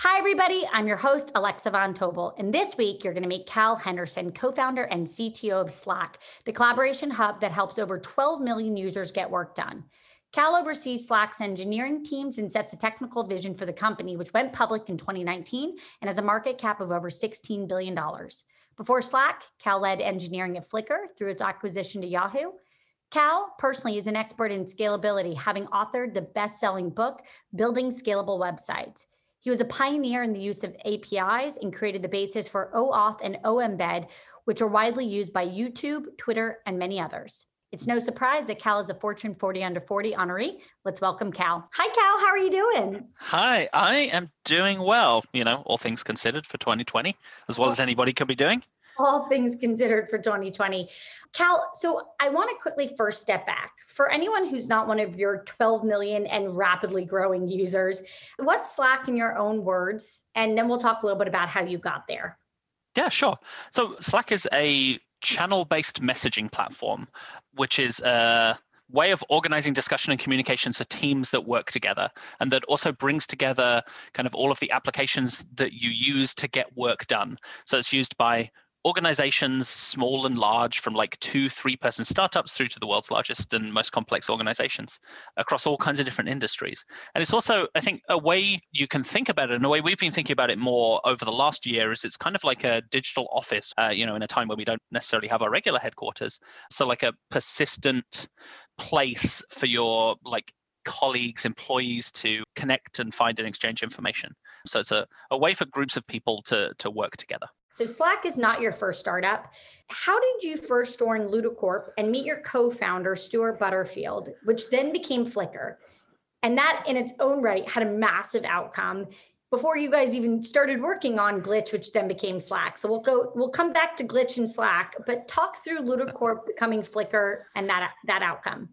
Hi, everybody. I'm your host, Alexa Von Tobel. And this week, you're going to meet Cal Henderson, co founder and CTO of Slack, the collaboration hub that helps over 12 million users get work done. Cal oversees Slack's engineering teams and sets the technical vision for the company, which went public in 2019 and has a market cap of over $16 billion. Before Slack, Cal led engineering at Flickr through its acquisition to Yahoo. Cal personally is an expert in scalability, having authored the best selling book, Building Scalable Websites. He was a pioneer in the use of APIs and created the basis for OAuth and OEmbed, which are widely used by YouTube, Twitter, and many others. It's no surprise that Cal is a Fortune 40 under 40 honoree. Let's welcome Cal. Hi, Cal. How are you doing? Hi, I am doing well, you know, all things considered for 2020, as well as anybody could be doing all things considered for 2020. Cal, so I want to quickly first step back. For anyone who's not one of your 12 million and rapidly growing users, what's Slack in your own words? And then we'll talk a little bit about how you got there. Yeah, sure. So Slack is a channel-based messaging platform, which is a way of organizing discussion and communications for teams that work together and that also brings together kind of all of the applications that you use to get work done so it's used by organizations, small and large, from like two, three person startups through to the world's largest and most complex organizations across all kinds of different industries. And it's also, I think, a way you can think about it, and a way we've been thinking about it more over the last year is it's kind of like a digital office, uh, you know, in a time where we don't necessarily have our regular headquarters. So, like a persistent place for your like colleagues, employees to connect and find and exchange information. So it's a, a way for groups of people to, to work together. So Slack is not your first startup. How did you first join Ludicorp and meet your co-founder Stuart Butterfield, which then became Flickr? And that in its own right had a massive outcome before you guys even started working on Glitch, which then became Slack. So we'll go, we'll come back to Glitch and Slack, but talk through Ludicorp becoming Flickr and that that outcome.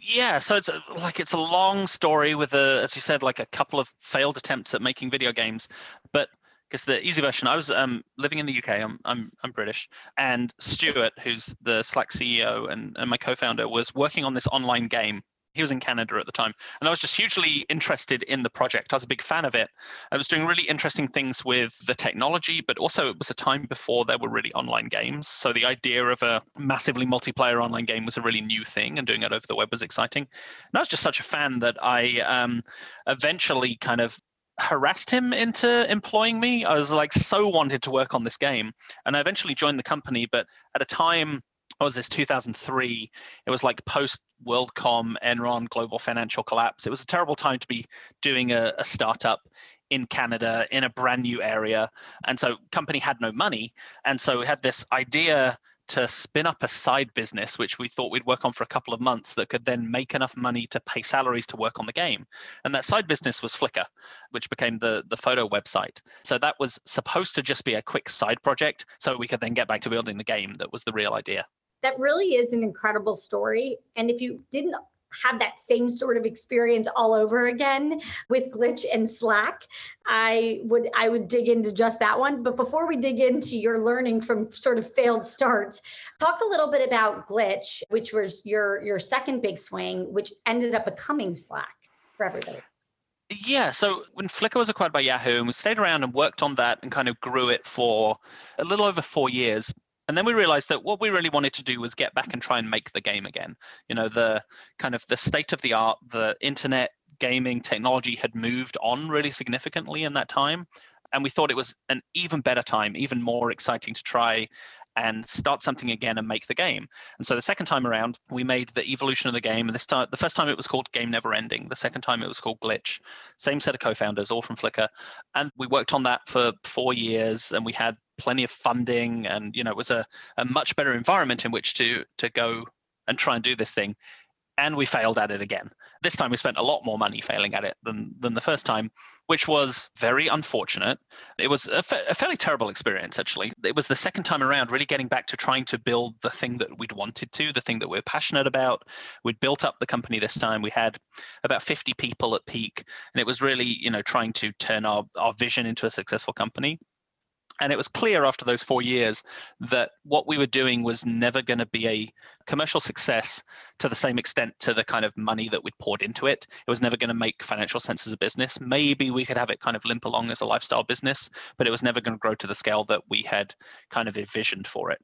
Yeah, so it's a, like it's a long story with a, as you said, like a couple of failed attempts at making video games, but because the easy version, I was um, living in the UK. I'm, I'm I'm British, and Stuart, who's the Slack CEO and, and my co-founder, was working on this online game. He was in Canada at the time, and I was just hugely interested in the project. I was a big fan of it. I was doing really interesting things with the technology, but also it was a time before there were really online games. So the idea of a massively multiplayer online game was a really new thing, and doing it over the web was exciting. And I was just such a fan that I um, eventually kind of harassed him into employing me. I was like so wanted to work on this game, and I eventually joined the company. But at a time, what was this 2003? It was like post WorldCom, Enron, global financial collapse. It was a terrible time to be doing a, a startup in Canada in a brand new area, and so company had no money, and so we had this idea to spin up a side business, which we thought we'd work on for a couple of months that could then make enough money to pay salaries to work on the game. And that side business was Flickr, which became the, the photo website. So that was supposed to just be a quick side project so we could then get back to building the game that was the real idea. That really is an incredible story. And if you didn't have that same sort of experience all over again with glitch and slack i would i would dig into just that one but before we dig into your learning from sort of failed starts talk a little bit about glitch which was your your second big swing which ended up becoming slack for everybody yeah, so when Flickr was acquired by Yahoo, and we stayed around and worked on that and kind of grew it for a little over four years. And then we realized that what we really wanted to do was get back and try and make the game again. You know, the kind of the state of the art, the internet gaming technology had moved on really significantly in that time. And we thought it was an even better time, even more exciting to try and start something again and make the game. And so the second time around, we made the evolution of the game. And this time, the first time it was called Game Never Ending. The second time it was called Glitch. Same set of co-founders, all from Flickr, and we worked on that for four years. And we had plenty of funding, and you know, it was a, a much better environment in which to to go and try and do this thing and we failed at it again. This time we spent a lot more money failing at it than, than the first time, which was very unfortunate. It was a, fa- a, fairly terrible experience, actually. It was the second time around, really getting back to trying to build the thing that we'd wanted to, the thing that we we're passionate about. We'd built up the company this time. We had about 50 people at peak, and it was really, you know, trying to turn our, our vision into a successful company. And it was clear after those four years that what we were doing was never going to be a commercial success to the same extent to the kind of money that we'd poured into it. It was never going to make financial sense as a business. Maybe we could have it kind of limp along as a lifestyle business, but it was never going to grow to the scale that we had kind of envisioned for it.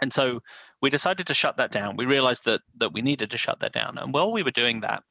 And so we decided to shut that down. We realized that that we needed to shut that down. And while we were doing that,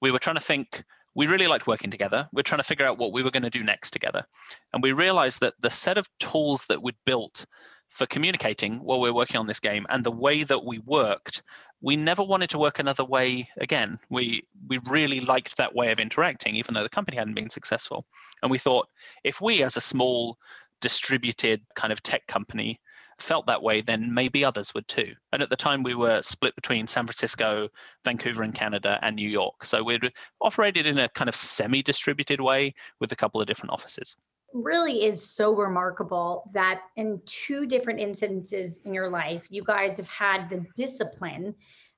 we were trying to think we really liked working together. We're trying to figure out what we were going to do next together. And we realized that the set of tools that we'd built for communicating while we were working on this game and the way that we worked, we never wanted to work another way again. We we really liked that way of interacting, even though the company hadn't been successful. And we thought if we as a small distributed kind of tech company felt that way, then maybe others would too. And at the time, we were split between San Francisco, Vancouver in Canada, and New York. So we'd operated in a kind of semi distributed way with a couple of different offices. Really is so remarkable that in two different instances in your life, you guys have had the discipline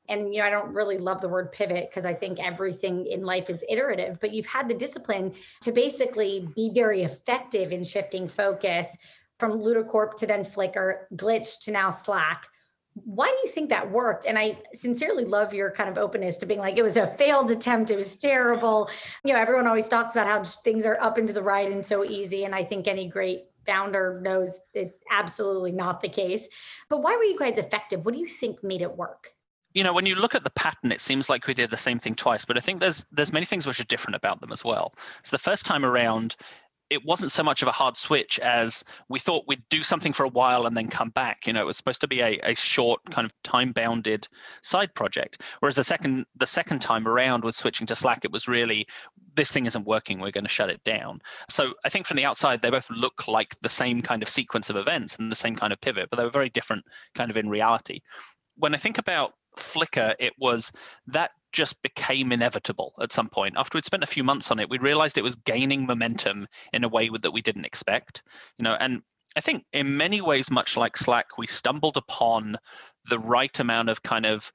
and you know i don't really love the word pivot because i think everything in life is iterative but you've had the discipline to basically be very effective in shifting focus from Ludicorp to then Flickr, Glitch to now Slack. Why do you think that worked? And I sincerely love your kind of openness to being like, it was a failed attempt. It was terrible. You know, everyone always talks about how things are up into the right and so easy. And I think any great founder knows it's absolutely not the case. But why were you guys effective? What do you think made it work? you know when you look at the pattern it seems like we did the same thing twice but i think there's there's many things which are different about them as well so the first time around it wasn't so much of a hard switch as we thought we'd do something for a while and then come back. You know, it was supposed to be a, a short kind of time bounded side project. Whereas the second the second time around with switching to Slack, it was really this thing isn't working, we're going to shut it down. So I think from the outside they both look like the same kind of sequence of events and the same kind of pivot, but they were very different kind of in reality. When I think about Flickr, it was that just became inevitable at some point. After we'd spent a few months on it, we realized it was gaining momentum in a way that we didn't expect. You know, and I think in many ways, much like Slack, we stumbled upon the right amount of kind of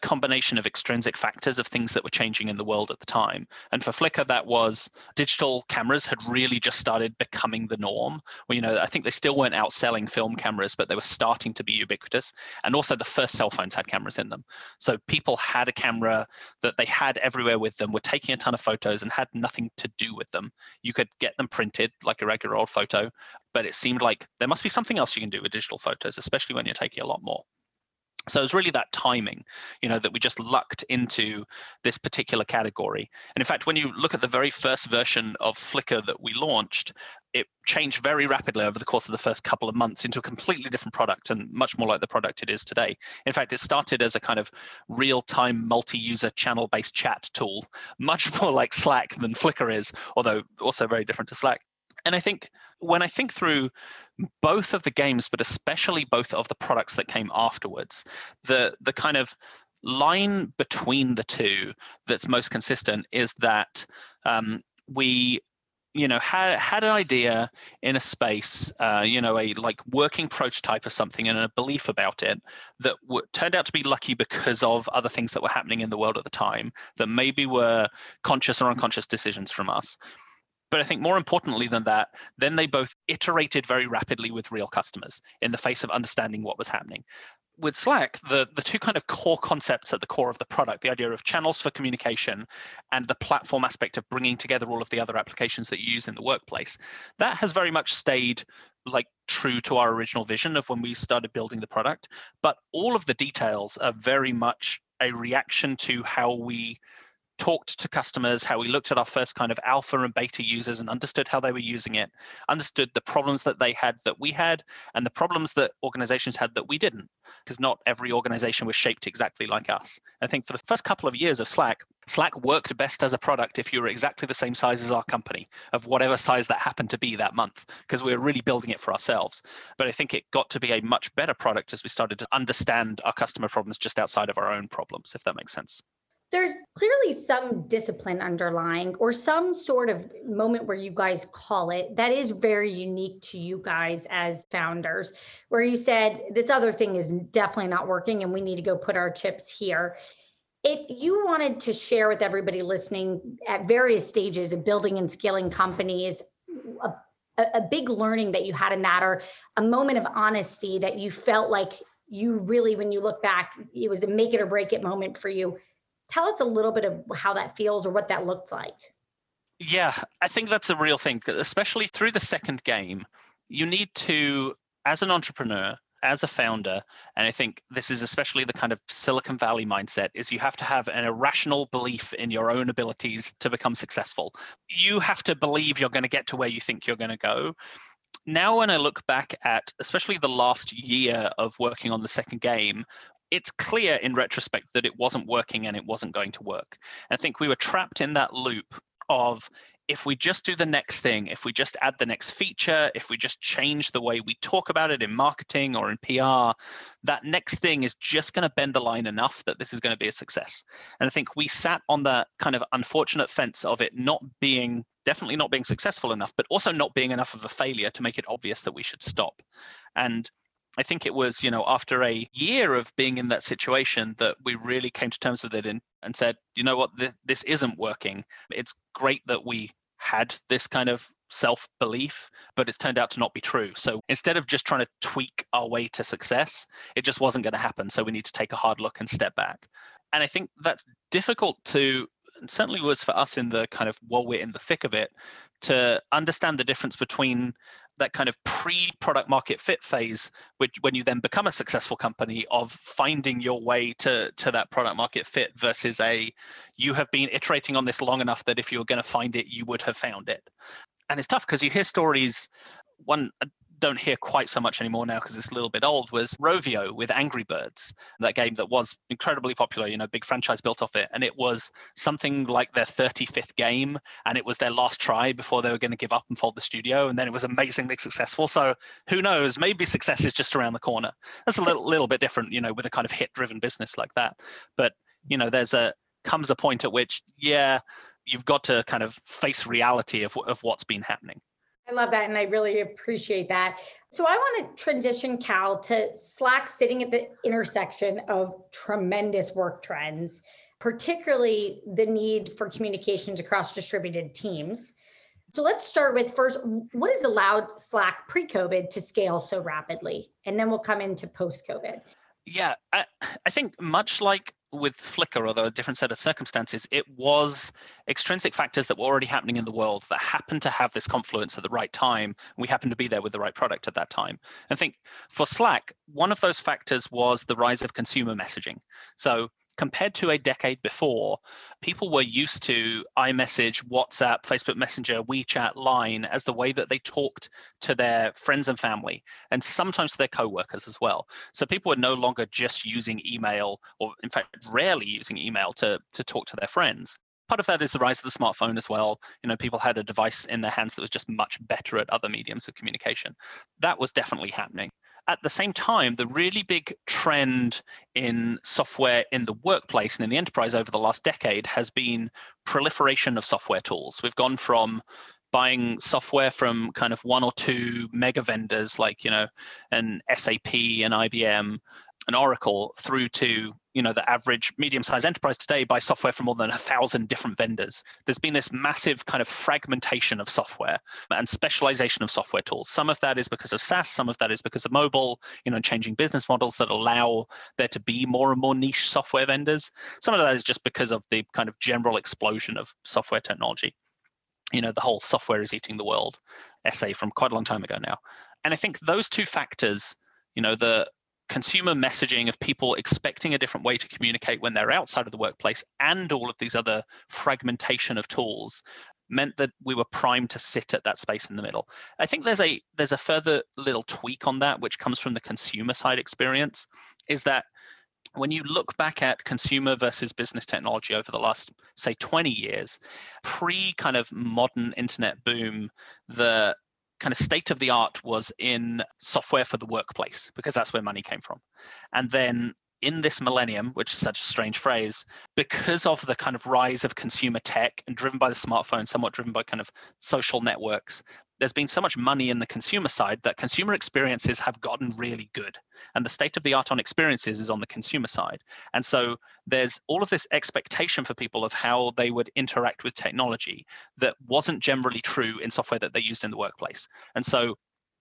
combination of extrinsic factors of things that were changing in the world at the time. And for Flickr, that was digital cameras had really just started becoming the norm. Well, you know, I think they still weren't outselling film cameras, but they were starting to be ubiquitous. And also the first cell phones had cameras in them. So people had a camera that they had everywhere with them, were taking a ton of photos and had nothing to do with them. You could get them printed like a regular old photo, but it seemed like there must be something else you can do with digital photos, especially when you're taking a lot more. So it was really that timing, you know, that we just lucked into this particular category. And in fact, when you look at the very first version of Flickr that we launched, it changed very rapidly over the course of the first couple of months into a completely different product and much more like the product it is today. In fact, it started as a kind of real-time multi-user channel-based chat tool, much more like Slack than Flickr is, although also very different to Slack. And I think when I think through both of the games, but especially both of the products that came afterwards, the the kind of line between the two that's most consistent is that um, we you know had had an idea in a space uh, you know a like working prototype of something and a belief about it that w- turned out to be lucky because of other things that were happening in the world at the time that maybe were conscious or unconscious decisions from us but I think more importantly than that, then they both iterated very rapidly with real customers in the face of understanding what was happening. With Slack, the, the two kind of core concepts at the core of the product, the idea of channels for communication and the platform aspect of bringing together all of the other applications that you use in the workplace, that has very much stayed like true to our original vision of when we started building the product. But all of the details are very much a reaction to how we talked to customers, how we looked at our first kind of alpha and beta users and understood how they were using it, understood the problems that they had that we had, and the problems that organizations had that we didn't, because not every organization was shaped exactly like us. I think for the first couple of years of Slack, Slack worked best as a product if you were exactly the same size as our company, of whatever size that happened to be that month, because we were really building it for ourselves. But I think it got to be a much better product as we started to understand our customer problems just outside of our own problems, if that makes sense there's clearly some discipline underlying or some sort of moment where you guys call it that is very unique to you guys as founders where you said this other thing is definitely not working and we need to go put our chips here. If you wanted to share with everybody listening at various stages of building and scaling companies a, a big learning that you had in that or a moment of honesty that you felt like you really when you look back it was a make it or break it moment for you tell us a little bit of how that feels or what that looks like. Yeah, I think that's a real thing, especially through the second game. You need to, as an entrepreneur, as a founder, and I think this is especially the kind of Silicon Valley mindset, is you have to have an irrational belief in your own abilities to become successful. You have to believe you're going to get to where you think you're going to go. Now, when I look back at especially the last year of working on the second game, it's clear in retrospect that it wasn't working and it wasn't going to work. I think we were trapped in that loop of if we just do the next thing, if we just add the next feature, if we just change the way we talk about it in marketing or in PR, that next thing is just going to bend the line enough that this is going to be a success. And I think we sat on that kind of unfortunate fence of it not being definitely not being successful enough, but also not being enough of a failure to make it obvious that we should stop. And I think it was, you know, after a year of being in that situation that we really came to terms with it and, and said, you know what, th- this isn't working. It's great that we had this kind of self belief, but it's turned out to not be true. So instead of just trying to tweak our way to success, it just wasn't going to happen. So we need to take a hard look and step back. And I think that's difficult to, certainly was for us in the kind of while we're in the thick of it, to understand the difference between that kind of pre-product market fit phase which when you then become a successful company of finding your way to to that product market fit versus a you have been iterating on this long enough that if you were going to find it you would have found it. And it's tough because you hear stories one don't hear quite so much anymore now because it's a little bit old was Rovio with Angry Birds, that game that was incredibly popular, you know, big franchise built off it. And it was something like their 35th game, and it was their last try before they were going to give up and fold the studio. And then it was amazingly successful. So who knows? Maybe success is just around the corner. That's a little, little bit different, you know, with a kind of hit driven business like that. But, you know, there's a, comes a point at which, yeah, you've got to kind of face reality of, of what's been happening. I love that. And I really appreciate that. So I want to transition, Cal, to Slack sitting at the intersection of tremendous work trends, particularly the need for communications across distributed teams. So let's start with first, what has allowed Slack pre COVID to scale so rapidly? And then we'll come into post COVID. Yeah, I, I think much like with Flickr, although a different set of circumstances, it was extrinsic factors that were already happening in the world that happened to have this confluence at the right time. We happened to be there with the right product at that time. I think for Slack, one of those factors was the rise of consumer messaging. So compared to a decade before, people were used to iMessage, WhatsApp, Facebook Messenger, WeChat, Line as the way that they talked to their friends and family, and sometimes to their coworkers as well. So people were no longer just using email, or in fact, rarely using email to, to talk to their friends. Part of that is the rise of the smartphone as well. You know, people had a device in their hands that was just much better at other mediums of communication. That was definitely happening at the same time, the really big trend in software in the workplace and in the enterprise over the last decade has been proliferation of software tools. We've gone from buying software from kind of one or two mega vendors like you know an SAP and IBM and Oracle through to you know the average medium-sized enterprise today buy software from more than a thousand different vendors. There's been this massive kind of fragmentation of software and specialization of software tools. Some of that is because of saas some of that is because of mobile you know changing business models that allow there to be more and more niche software vendors. Some of that is just because of the kind of general explosion of software technology. You know the whole software is eating the world essay from quite a long time ago now. And i think those two factors you know the consumer messaging of people expecting a different way to communicate when they're outside of the workplace and all of these other fragmentation of tools meant that we were primed to sit at that space in the middle. I think there's a there's a further little tweak on that which comes from the consumer side experience is that when you look back at consumer versus business technology over the last say 20 years pre kind of modern internet boom the kind of state of the art was in software for the workplace because that's where money came from. And then in this millennium, which is such a strange phrase, because of the kind of rise of consumer tech and driven by the smartphone, somewhat driven by kind of social networks, there's been so much money in the consumer side that consumer experiences have gotten really good. And the state of the art on experiences is on the consumer side. And so there's all of this expectation for people of how they would interact with technology that wasn't generally true in software that they used in the workplace. And so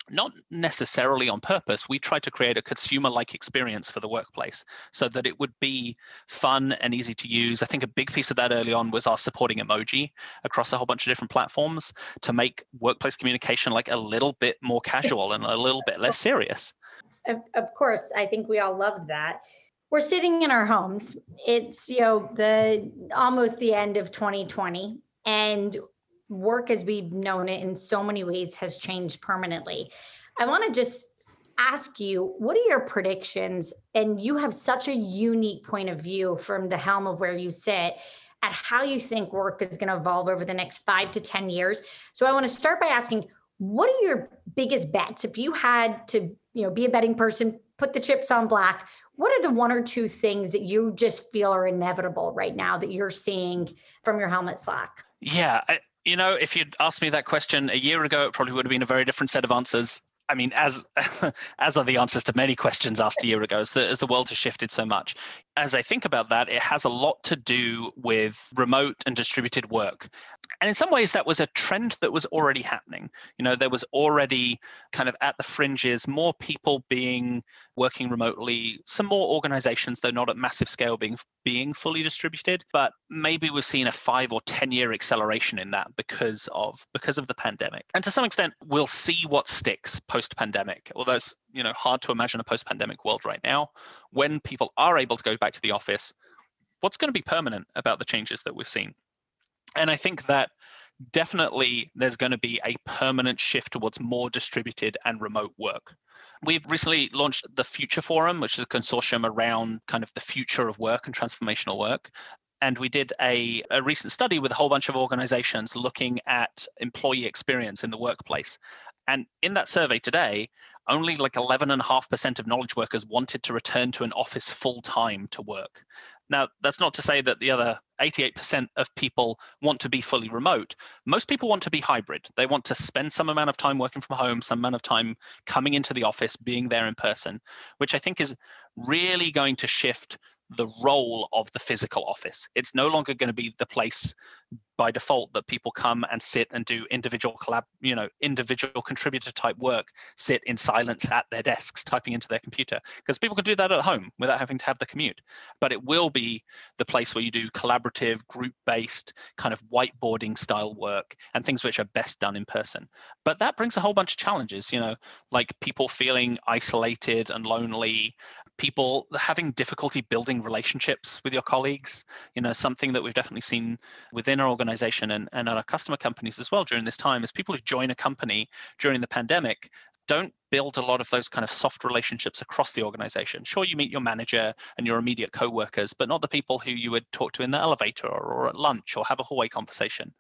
not necessarily on purpose, we tried to create a consumer like experience for the workplace so that it would be fun and easy to use. I think a big piece of that early on was our supporting emoji across a whole bunch of different platforms to make workplace communication like a little bit more casual and a little bit less serious. Of, of course, I think we all love that. We're sitting in our homes. It's, you know, the almost the end of 2020 and work as we've known it in so many ways has changed permanently. I want to just ask you what are your predictions? And you have such a unique point of view from the helm of where you sit at how you think work is going to evolve over the next 5 to 10 years. So i want to start by asking what are your biggest bets? If you had to you know be a betting person put the chips on black what are the one or two things that you just feel are inevitable right now that you're seeing from your helmet slack? Yeah I, you know, if you'd asked me that question a year ago, it probably would have been a very different set of answers. I mean, as as are the answers to many questions asked a year ago, as the as the world has shifted so much. As I think about that, it has a lot to do with remote and distributed work. And in some ways, that was a trend that was already happening. You know, there was already kind of at the fringes more people being working remotely, some more organizations, though not at massive scale, being being fully distributed. But maybe we've seen a five or ten year acceleration in that because of because of the pandemic. And to some extent, we'll see what sticks pandemic. Although it's you know hard to imagine a post pandemic world right now, when people are able to go back to the office, what's going to be permanent about the changes that we've seen? And I think that definitely there's going to be a permanent shift towards more distributed and remote work. We've recently launched the Future Forum, which is a consortium around kind of the future of work and transformational work. And we did a, a recent study with a whole bunch of organizations looking at employee experience in the workplace. And in that survey today, only like 11.5% of knowledge workers wanted to return to an office full time to work. Now, that's not to say that the other 88% of people want to be fully remote. Most people want to be hybrid. They want to spend some amount of time working from home, some amount of time coming into the office, being there in person, which I think is really going to shift the role of the physical office. It's no longer going to be the place by default that people come and sit and do individual collab, you know, individual contributor type work, sit in silence at their desks typing into their computer because people can do that at home without having to have the commute. But it will be the place where you do collaborative, group-based kind of whiteboarding style work and things which are best done in person. But that brings a whole bunch of challenges, you know, like people feeling isolated and lonely, people having difficulty building relationships with your colleagues you know something that we've definitely seen within our organization and, and our customer companies as well during this time is people who join a company during the pandemic don't build a lot of those kind of soft relationships across the organization. Sure, you meet your manager and your immediate co-workers, but not the people who you would talk to in the elevator or, or, at lunch or have a hallway conversation.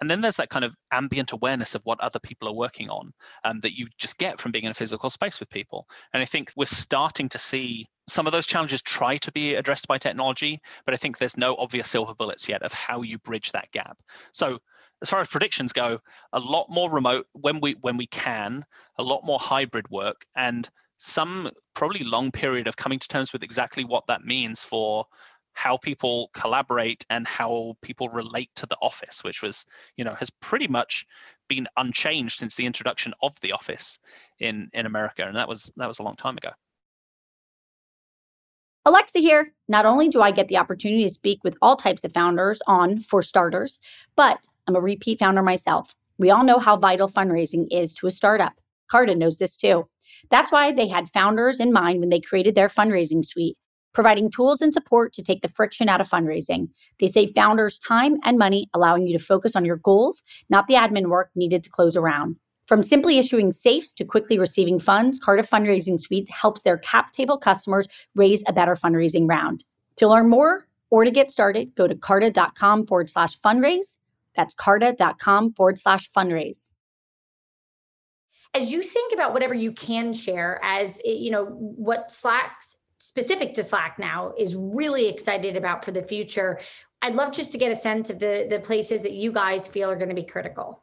And then there's that kind of ambient awareness of what other people are working on um, that you just get from being in a physical space with people. And I think we're starting to see some of those challenges try to be addressed by technology, but I think there's no obvious silver bullets yet of how you bridge that gap. So as far as predictions go, a lot more remote when we when we can, a lot more hybrid work, and some probably long period of coming to terms with exactly what that means for how people collaborate and how people relate to the office which was you know has pretty much been unchanged since the introduction of the office in in america and that was that was a long time ago Alexa here. Not only do I get the opportunity to speak with all types of founders on For Starters, but I'm a repeat founder myself. We all know how vital fundraising is to a startup. Carta knows this too. That's why they had founders in mind when they created their fundraising suite, providing tools and support to take the friction out of fundraising. They save founders time and money, allowing you to focus on your goals, not the admin work needed to close a round. From simply issuing safes to quickly receiving funds, Carta Fundraising Suite helps their cap table customers raise a better fundraising round. To learn more or to get started, go to carta.com forward slash fundraise. That's carta.com forward slash fundraise. As you think about whatever you can share as, you know, what Slack's specific to Slack now is really excited about for the future, I'd love just to get a sense of the, the places that you guys feel are going to be critical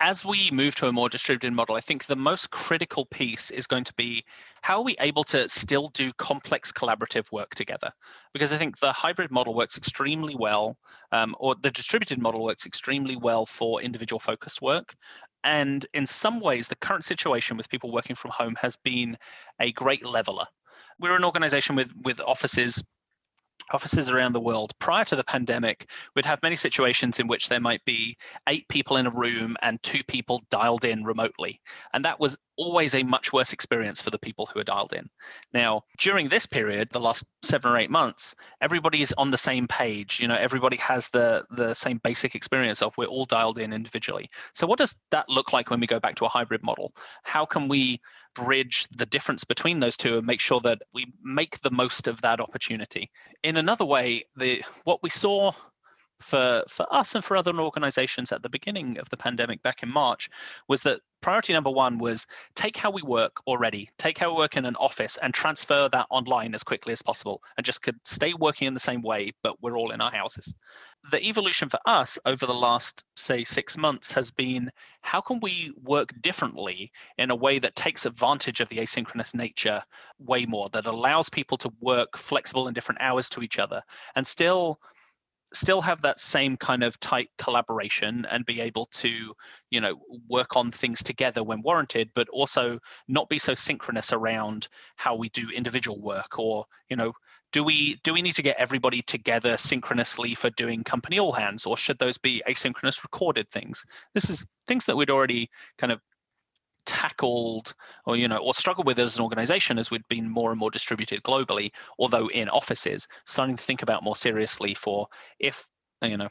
as we move to a more distributed model, I think the most critical piece is going to be how are we able to still do complex collaborative work together? Because I think the hybrid model works extremely well, um, or the distributed model works extremely well for individual focused work. And in some ways, the current situation with people working from home has been a great leveler. We're an organization with, with offices offices around the world. Prior to the pandemic we'd have many situations in which there might be eight people in a room and two people dialed in remotely. And that was always a much worse experience for the people who are dialed in. Now during this period the last seven or eight months everybody's on the same page. You know everybody has the the same basic experience of we're all dialed in individually. So what does that look like when we go back to a hybrid model? How can we bridge the difference between those two and make sure that we make the most of that opportunity. In another way, the what we saw for for us and for other organizations at the beginning of the pandemic back in March was that priority number one was take how we work already, take how we work in an office and transfer that online as quickly as possible and just could stay working in the same way, but we're all in our houses. The evolution for us over the last, say, six months has been how can we work differently in a way that takes advantage of the asynchronous nature way more, that allows people to work flexible in different hours to each other and still still have that same kind of tight collaboration and be able to you know work on things together when warranted but also not be so synchronous around how we do individual work or you know do we do we need to get everybody together synchronously for doing company all hands or should those be asynchronous recorded things? This is things that we'd already kind of tackled or you know or struggled with as an organization as we'd been more and more distributed globally although in offices starting to think about more seriously for if you know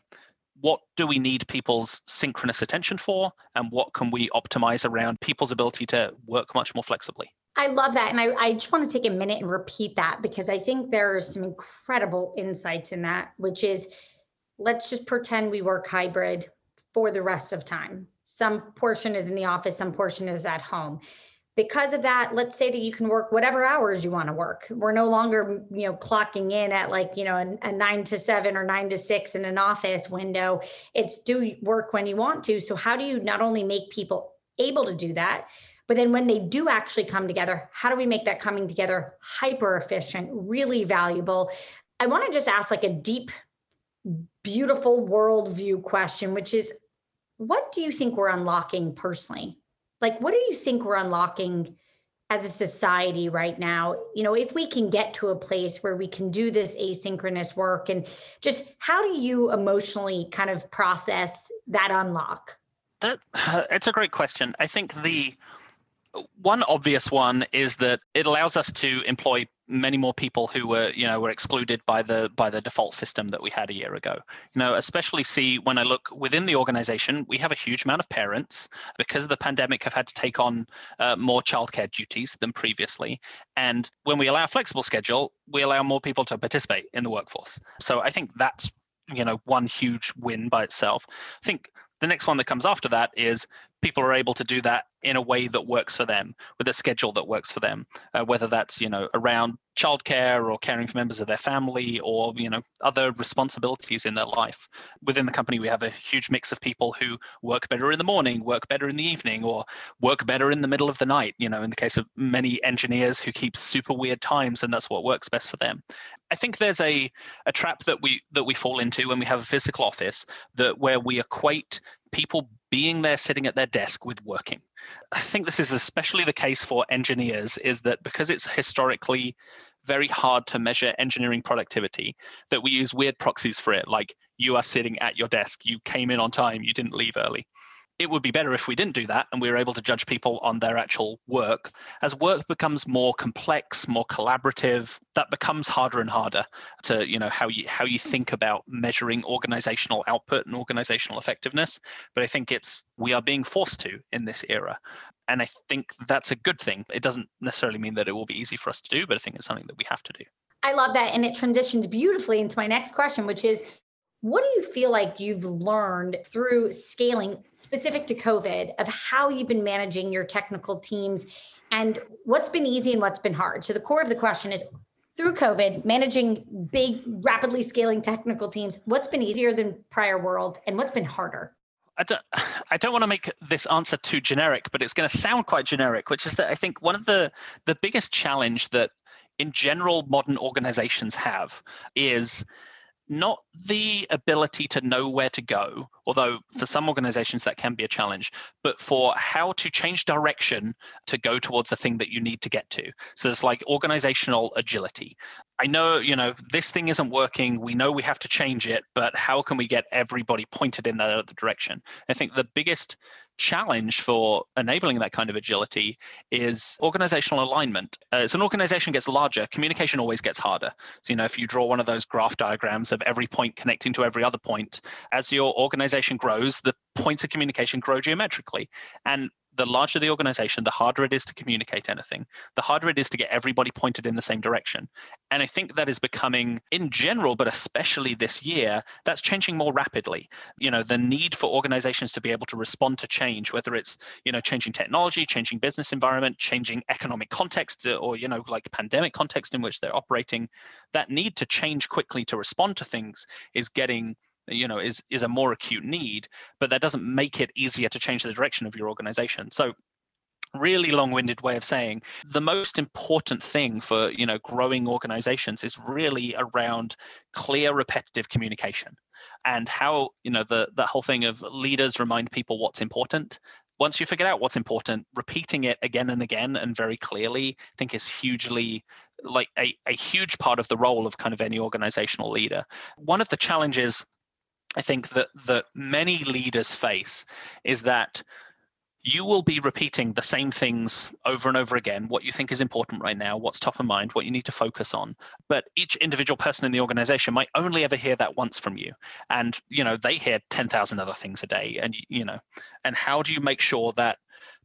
what do we need people's synchronous attention for and what can we optimize around people's ability to work much more flexibly I love that. And I, I just want to take a minute and repeat that because I think there are some incredible insights in that, which is let's just pretend we work hybrid for the rest of time some portion is in the office, some portion is at home. Because of that, let's say that you can work whatever hours you want to work. We're no longer, you know, clocking in at like, you know, a, a nine to seven or nine to six in an office window. It's do work when you want to. So, how do you not only make people able to do that, but then when they do actually come together, how do we make that coming together hyper efficient, really valuable? I want to just ask like a deep, beautiful worldview question, which is what do you think we're unlocking personally? Like, what do you think we're unlocking as a society right now? You know, if we can get to a place where we can do this asynchronous work and just how do you emotionally kind of process that unlock? That uh, it's a great question. I think the one obvious one is that it allows us to employ many more people who were you know were excluded by the by the default system that we had a year ago. You know especially see when i look within the organization we have a huge amount of parents because of the pandemic have had to take on uh, more childcare duties than previously. And when we allow a flexible schedule we allow more people to participate in the workforce. So i think that's you know one huge win by itself. I think the next one that comes after that is people are able to do that in a way that works for them with a schedule that works for them uh, whether that's you know around childcare or caring for members of their family or you know other responsibilities in their life within the company we have a huge mix of people who work better in the morning work better in the evening or work better in the middle of the night you know in the case of many engineers who keep super weird times and that's what works best for them i think there's a a trap that we that we fall into when we have a physical office that where we equate people being there sitting at their desk with working. I think this is especially the case for engineers, is that because it's historically very hard to measure engineering productivity, that we use weird proxies for it, like you are sitting at your desk, you came in on time, you didn't leave early. It would be better if we didn't do that and we were able to judge people on their actual work. As work becomes more complex, more collaborative, that becomes harder and harder to, you know, how you how you think about measuring organizational output and organizational effectiveness. But I think it's we are being forced to in this era. And I think that's a good thing. It doesn't necessarily mean that it will be easy for us to do, but I think it's something that we have to do. I love that. And it transitions beautifully into my next question, which is what do you feel like you've learned through scaling specific to COVID of how you've been managing your technical teams and what's been easy and what's been hard? So, the core of the question is through COVID, managing big, rapidly scaling technical teams, what's been easier than prior worlds and what's been harder? I don't, I don't want to make this answer too generic, but it's going to sound quite generic, which is that I think one of the the biggest challenge that in general modern organizations have is not the ability to know where to go, although for some organizations that can be a challenge, but for how to change direction to go towards the thing that you need to get to. So it's like organizational agility. I know, you know, this thing isn't working. We know we have to change it, but how can we get everybody pointed in that other direction? I think the biggest challenge for enabling that kind of agility is organizational alignment. Uh, as an organization gets larger, communication always gets harder. So, you know, if you draw one of those graph diagrams of every point connecting to every other point, as your organization grows, the points of communication grow geometrically. And the larger the organization, the harder it is to communicate anything, the harder it is to get everybody pointed in the same direction. And I think that is becoming, in general, but especially this year, that's changing more rapidly. You know, the need for organizations to be able to respond to change, whether it's, you know, changing technology, changing business environment, changing economic context, uh, or, you know, like pandemic context in which they're operating, that need to change quickly to respond to things is getting you know is is a more acute need but that doesn't make it easier to change the direction of your organization. So really long-winded way of saying the most important thing for you know growing organizations is really around clear repetitive communication. And how you know the the whole thing of leaders remind people what's important. Once you figure out what's important repeating it again and again and very clearly i think is hugely like a, a huge part of the role of kind of any organizational leader. One of the challenges I think that that many leaders face is that you will be repeating the same things over and over again what you think is important right now what's top of mind what you need to focus on. But each individual person in the organization might only ever hear that once from you. And you know they hear 10,000 other things a day. And you know and how do you make sure that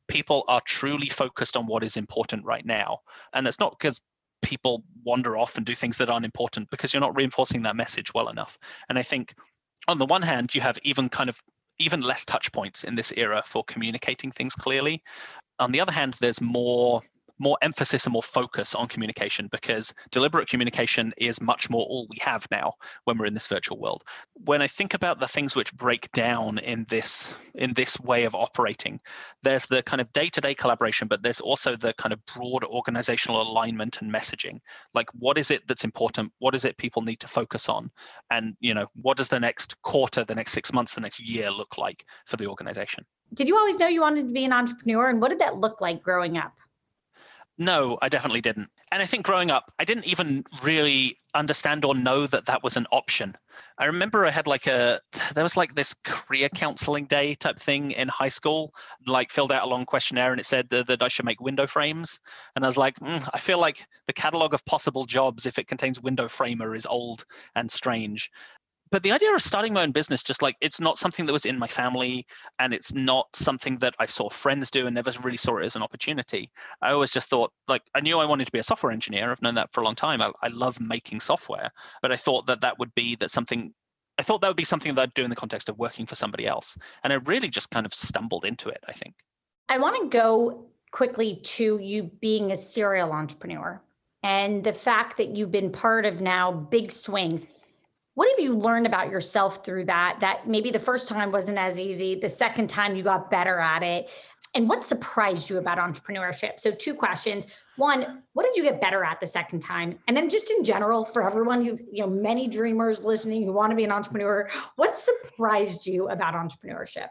people are truly focused on what is important right now? And it's not because people wander off and do things that aren't important because you're not reinforcing that message well enough. And i think on the one hand, you have even kind of even less touch points in this era for communicating things clearly. On the other hand, there's more more emphasis and more focus on communication because deliberate communication is much more all we have now when we're in this virtual world. When i think about the things which break down in this in this way of operating there's the kind of day-to-day collaboration but there's also the kind of broad organizational alignment and messaging. Like what is it that's important? What is it people need to focus on? And you know what does the next quarter the next six months the next year look like for the organization? Did you always know you wanted to be an entrepreneur and what did that look like growing up no, I definitely didn't. And I think growing up, I didn't even really understand or know that that was an option. I remember I had like a, there was like this career counseling day type thing in high school, like filled out a long questionnaire and it said that, that I should make window frames. And I was like, mm, I feel like the catalog of possible jobs, if it contains window framer, is old and strange but the idea of starting my own business just like it's not something that was in my family and it's not something that i saw friends do and never really saw it as an opportunity. I always just thought like i knew i wanted to be a software engineer. I've known that for a long time. I, I love making software but i thought that that would be that something i thought that would be something that i'd do in the context of working for somebody else and i really just kind of stumbled into it i think. I want to go quickly to you being a serial entrepreneur and the fact that you've been part of now big swings what have you learned about yourself through that? That maybe the first time wasn't as easy, the second time you got better at it. And what surprised you about entrepreneurship? So, two questions. One, what did you get better at the second time? And then, just in general, for everyone who, you know, many dreamers listening who want to be an entrepreneur, what surprised you about entrepreneurship?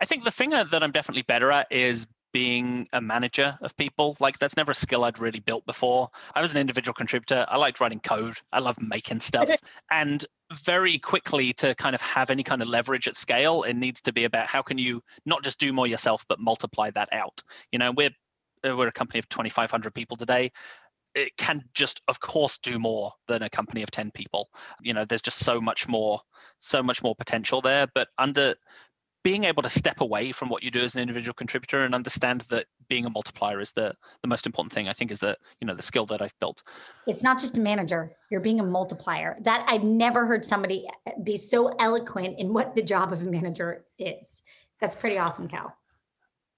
I think the thing uh, that I'm definitely better at is being a manager of people. Like that's never a skill I'd really built before. I was an individual contributor. I liked writing code. I love making stuff. and very quickly to kind of have any kind of leverage at scale, it needs to be about how can you not just do more yourself, but multiply that out. You know, we're uh, we're a company of 2,500 people today it can just of course do more than a company of 10 people you know there's just so much more so much more potential there but under being able to step away from what you do as an individual contributor and understand that being a multiplier is the the most important thing i think is the you know the skill that i've built. It's not just a manager. You're being a multiplier. That i've never heard somebody be so eloquent in what the job of a manager is. That's pretty awesome cal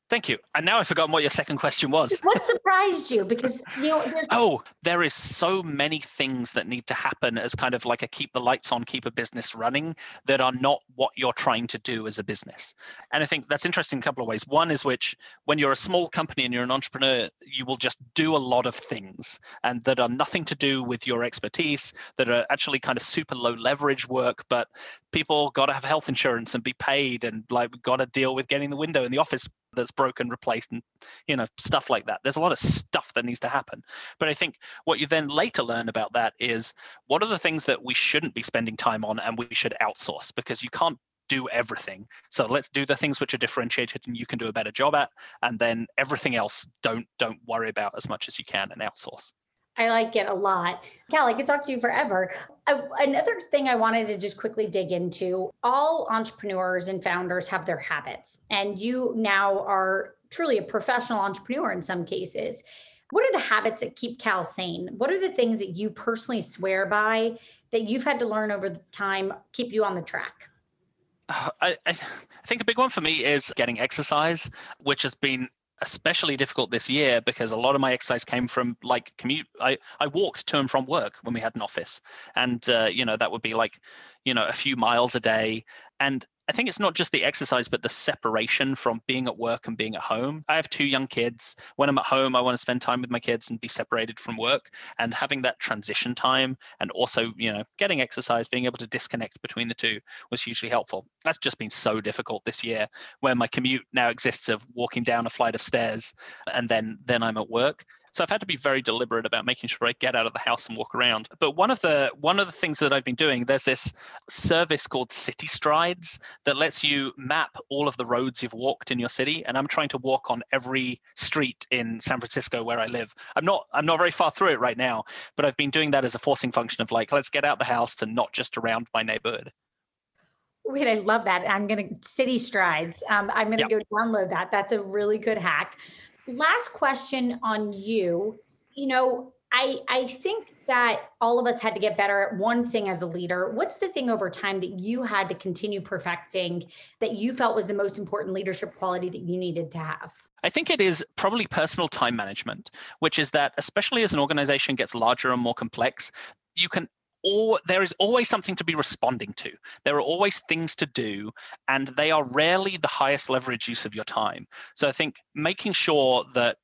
Thank you. And now I've forgotten what your second question was. What surprised you? Because you know, oh, there is so many things that need to happen as kind of like a keep the lights on, keep a business running that are not what you're trying to do as a business. And I think that's interesting in a couple of ways. One is which when you're a small company and you're an entrepreneur, you will just do a lot of things and that are nothing to do with your expertise, that are actually kind of super low leverage work, but people got to have health insurance and be paid and like got to deal with getting the window in the office that's broken replaced and you know stuff like that. There's a lot of stuff that needs to happen. But i think what you then later learn about that is what are the things that we shouldn't be spending time on and we should outsource? Because you can't do everything. So let's do the things which are differentiated and you can do a better job at and then everything else don't don't worry about as much as you can and outsource I like it a lot. Cal, I could talk to you forever. I, another thing I wanted to just quickly dig into all entrepreneurs and founders have their habits, and you now are truly a professional entrepreneur in some cases. What are the habits that keep Cal sane? What are the things that you personally swear by that you've had to learn over the time keep you on the track? Uh, I, I, think a big one for me is getting exercise, which has been especially difficult this year because a lot of my exercise came from like commute i i walked to and from work when we had an office. And uh, you know that would be like you know a few miles a day. And I think it's not just the exercise, but the separation from being at work and being at home. I have two young kids. When I'm at home, I want to spend time with my kids and be separated from work. And having that transition time and also, you know, getting exercise, being able to disconnect between the two was hugely helpful. That's just been so difficult this year, where my commute now exists of walking down a flight of stairs and then then I'm at work. So I've had to be very deliberate about making sure I get out of the house and walk around. But one of the one of the things that I've been doing, there's this service called CityStrides that lets you map all of the roads you've walked in your city. And I'm trying to walk on every street in San Francisco where I live. I'm not I'm not very far through it right now, but I've been doing that as a forcing function of like, let's get out the house and not just around my neighborhood. Wait, I love that. I'm going to CityStrides. Um, I'm going to yep. go download that. That's a really good hack last question on you. You know, I I think that all of us had to get better at one thing as a leader. What's the thing over time that you had to continue perfecting that you felt was the most important leadership quality that you needed to have? I think it is probably personal time management, which is that especially as an organization gets larger and more complex, you can or there is always something to be responding to. There are always things to do, and they are rarely the highest leverage use of your time. So I think making sure that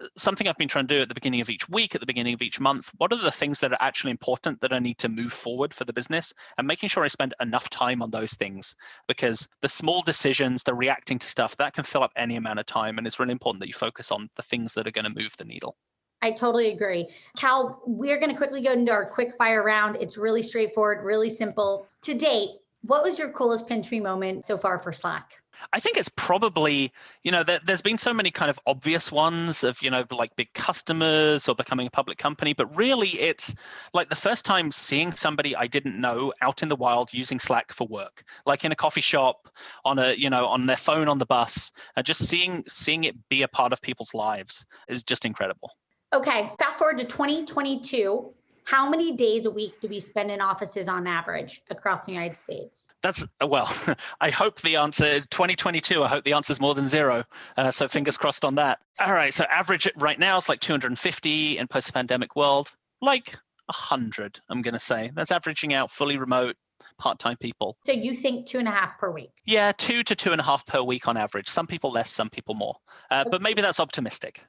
uh, something I've been trying to do at the beginning of each week, at the beginning of each month, what are the things that are actually important that I need to move forward for the business and making sure I spend enough time on those things because the small decisions, the reacting to stuff, that can fill up any amount of time. And it's really important that you focus on the things that are going to move the needle. I totally agree. Cal, we're going to quickly go into our quick fire round. It's really straightforward, really simple. To date, what was your coolest pinch me moment so far for Slack? I think it's probably, you know, there, has been so many kind of obvious ones of, you know, like big customers or becoming a public company, but really it's like the first time seeing somebody I didn't know out in the wild using Slack for work, like in a coffee shop, on a, you know, on their phone on the bus, and just seeing seeing it be a part of people's lives is just incredible. Okay, fast forward to 2022. How many days a week do we spend in offices on average across the United States? That's well, I hope the answer 2022. I hope the answer is more than zero. Uh, so fingers crossed on that. All right, so average right now is like 250 in post-pandemic world, like 100. I'm going to say that's averaging out fully remote part-time people. So you think two and a half per week? Yeah, two to two and a half per week on average. Some people less, some people more. Uh. But maybe that's optimistic.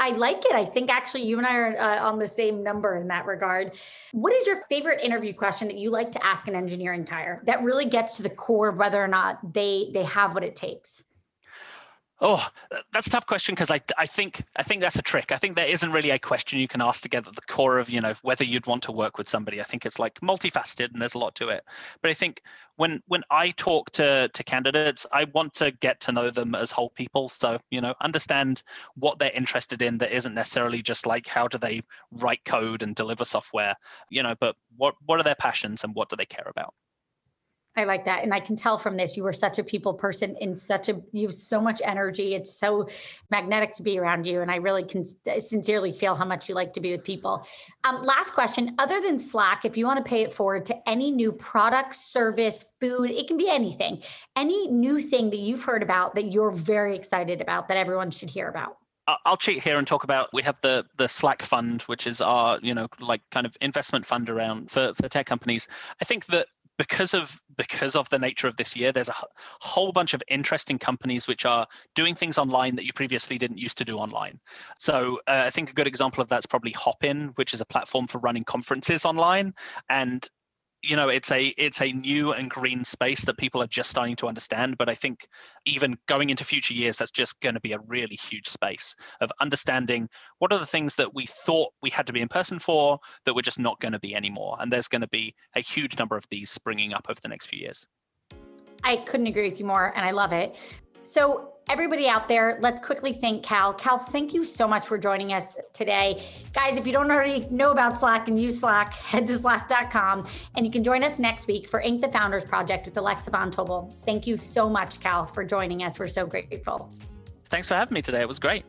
I like it. I think actually you and I are uh, on the same number in that regard. What is your favorite interview question that you like to ask an engineering hire that really gets to the core of whether or not they they have what it takes? Oh, that's a tough question because I, I think I think that's a trick. I think there isn't really a question you can ask to get at the core of you know whether you'd want to work with somebody. I think it's like multifaceted and there's a lot to it. But I think when when I talk to to candidates, I want to get to know them as whole people. So you know understand what they're interested in. That isn't necessarily just like how do they write code and deliver software. You know, but what what are their passions and what do they care about? I like that. And I can tell from this, you were such a people person in such a, you have so much energy. It's so magnetic to be around you. And I really can sincerely feel how much you like to be with people. Um, last question other than Slack, if you want to pay it forward to any new product, service, food, it can be anything, any new thing that you've heard about that you're very excited about that everyone should hear about. I'll cheat here and talk about we have the the Slack fund, which is our you know like kind of investment fund around for for tech companies. I think that because of because of the nature of this year there's a whole bunch of interesting companies which are doing things online that you previously didn't used to do online. So uh, i think a good example of that's probably hopin which is a platform for running conferences online. And you know it's a it's a new and green space that people are just starting to understand but i think even going into future years that's just going to be a really huge space of understanding what are the things that we thought we had to be in person for that we're just not going to be anymore and there's going to be a huge number of these springing up over the next few years I couldn't agree with you more, and I love it. So, everybody out there, let's quickly thank Cal. Cal, thank you so much for joining us today. Guys, if you don't already know about Slack and use Slack, head to slack.com and you can join us next week for Inc. the Founders Project with Alexa Von Tobel. Thank you so much, Cal, for joining us. We're so grateful. Thanks for having me today. It was great.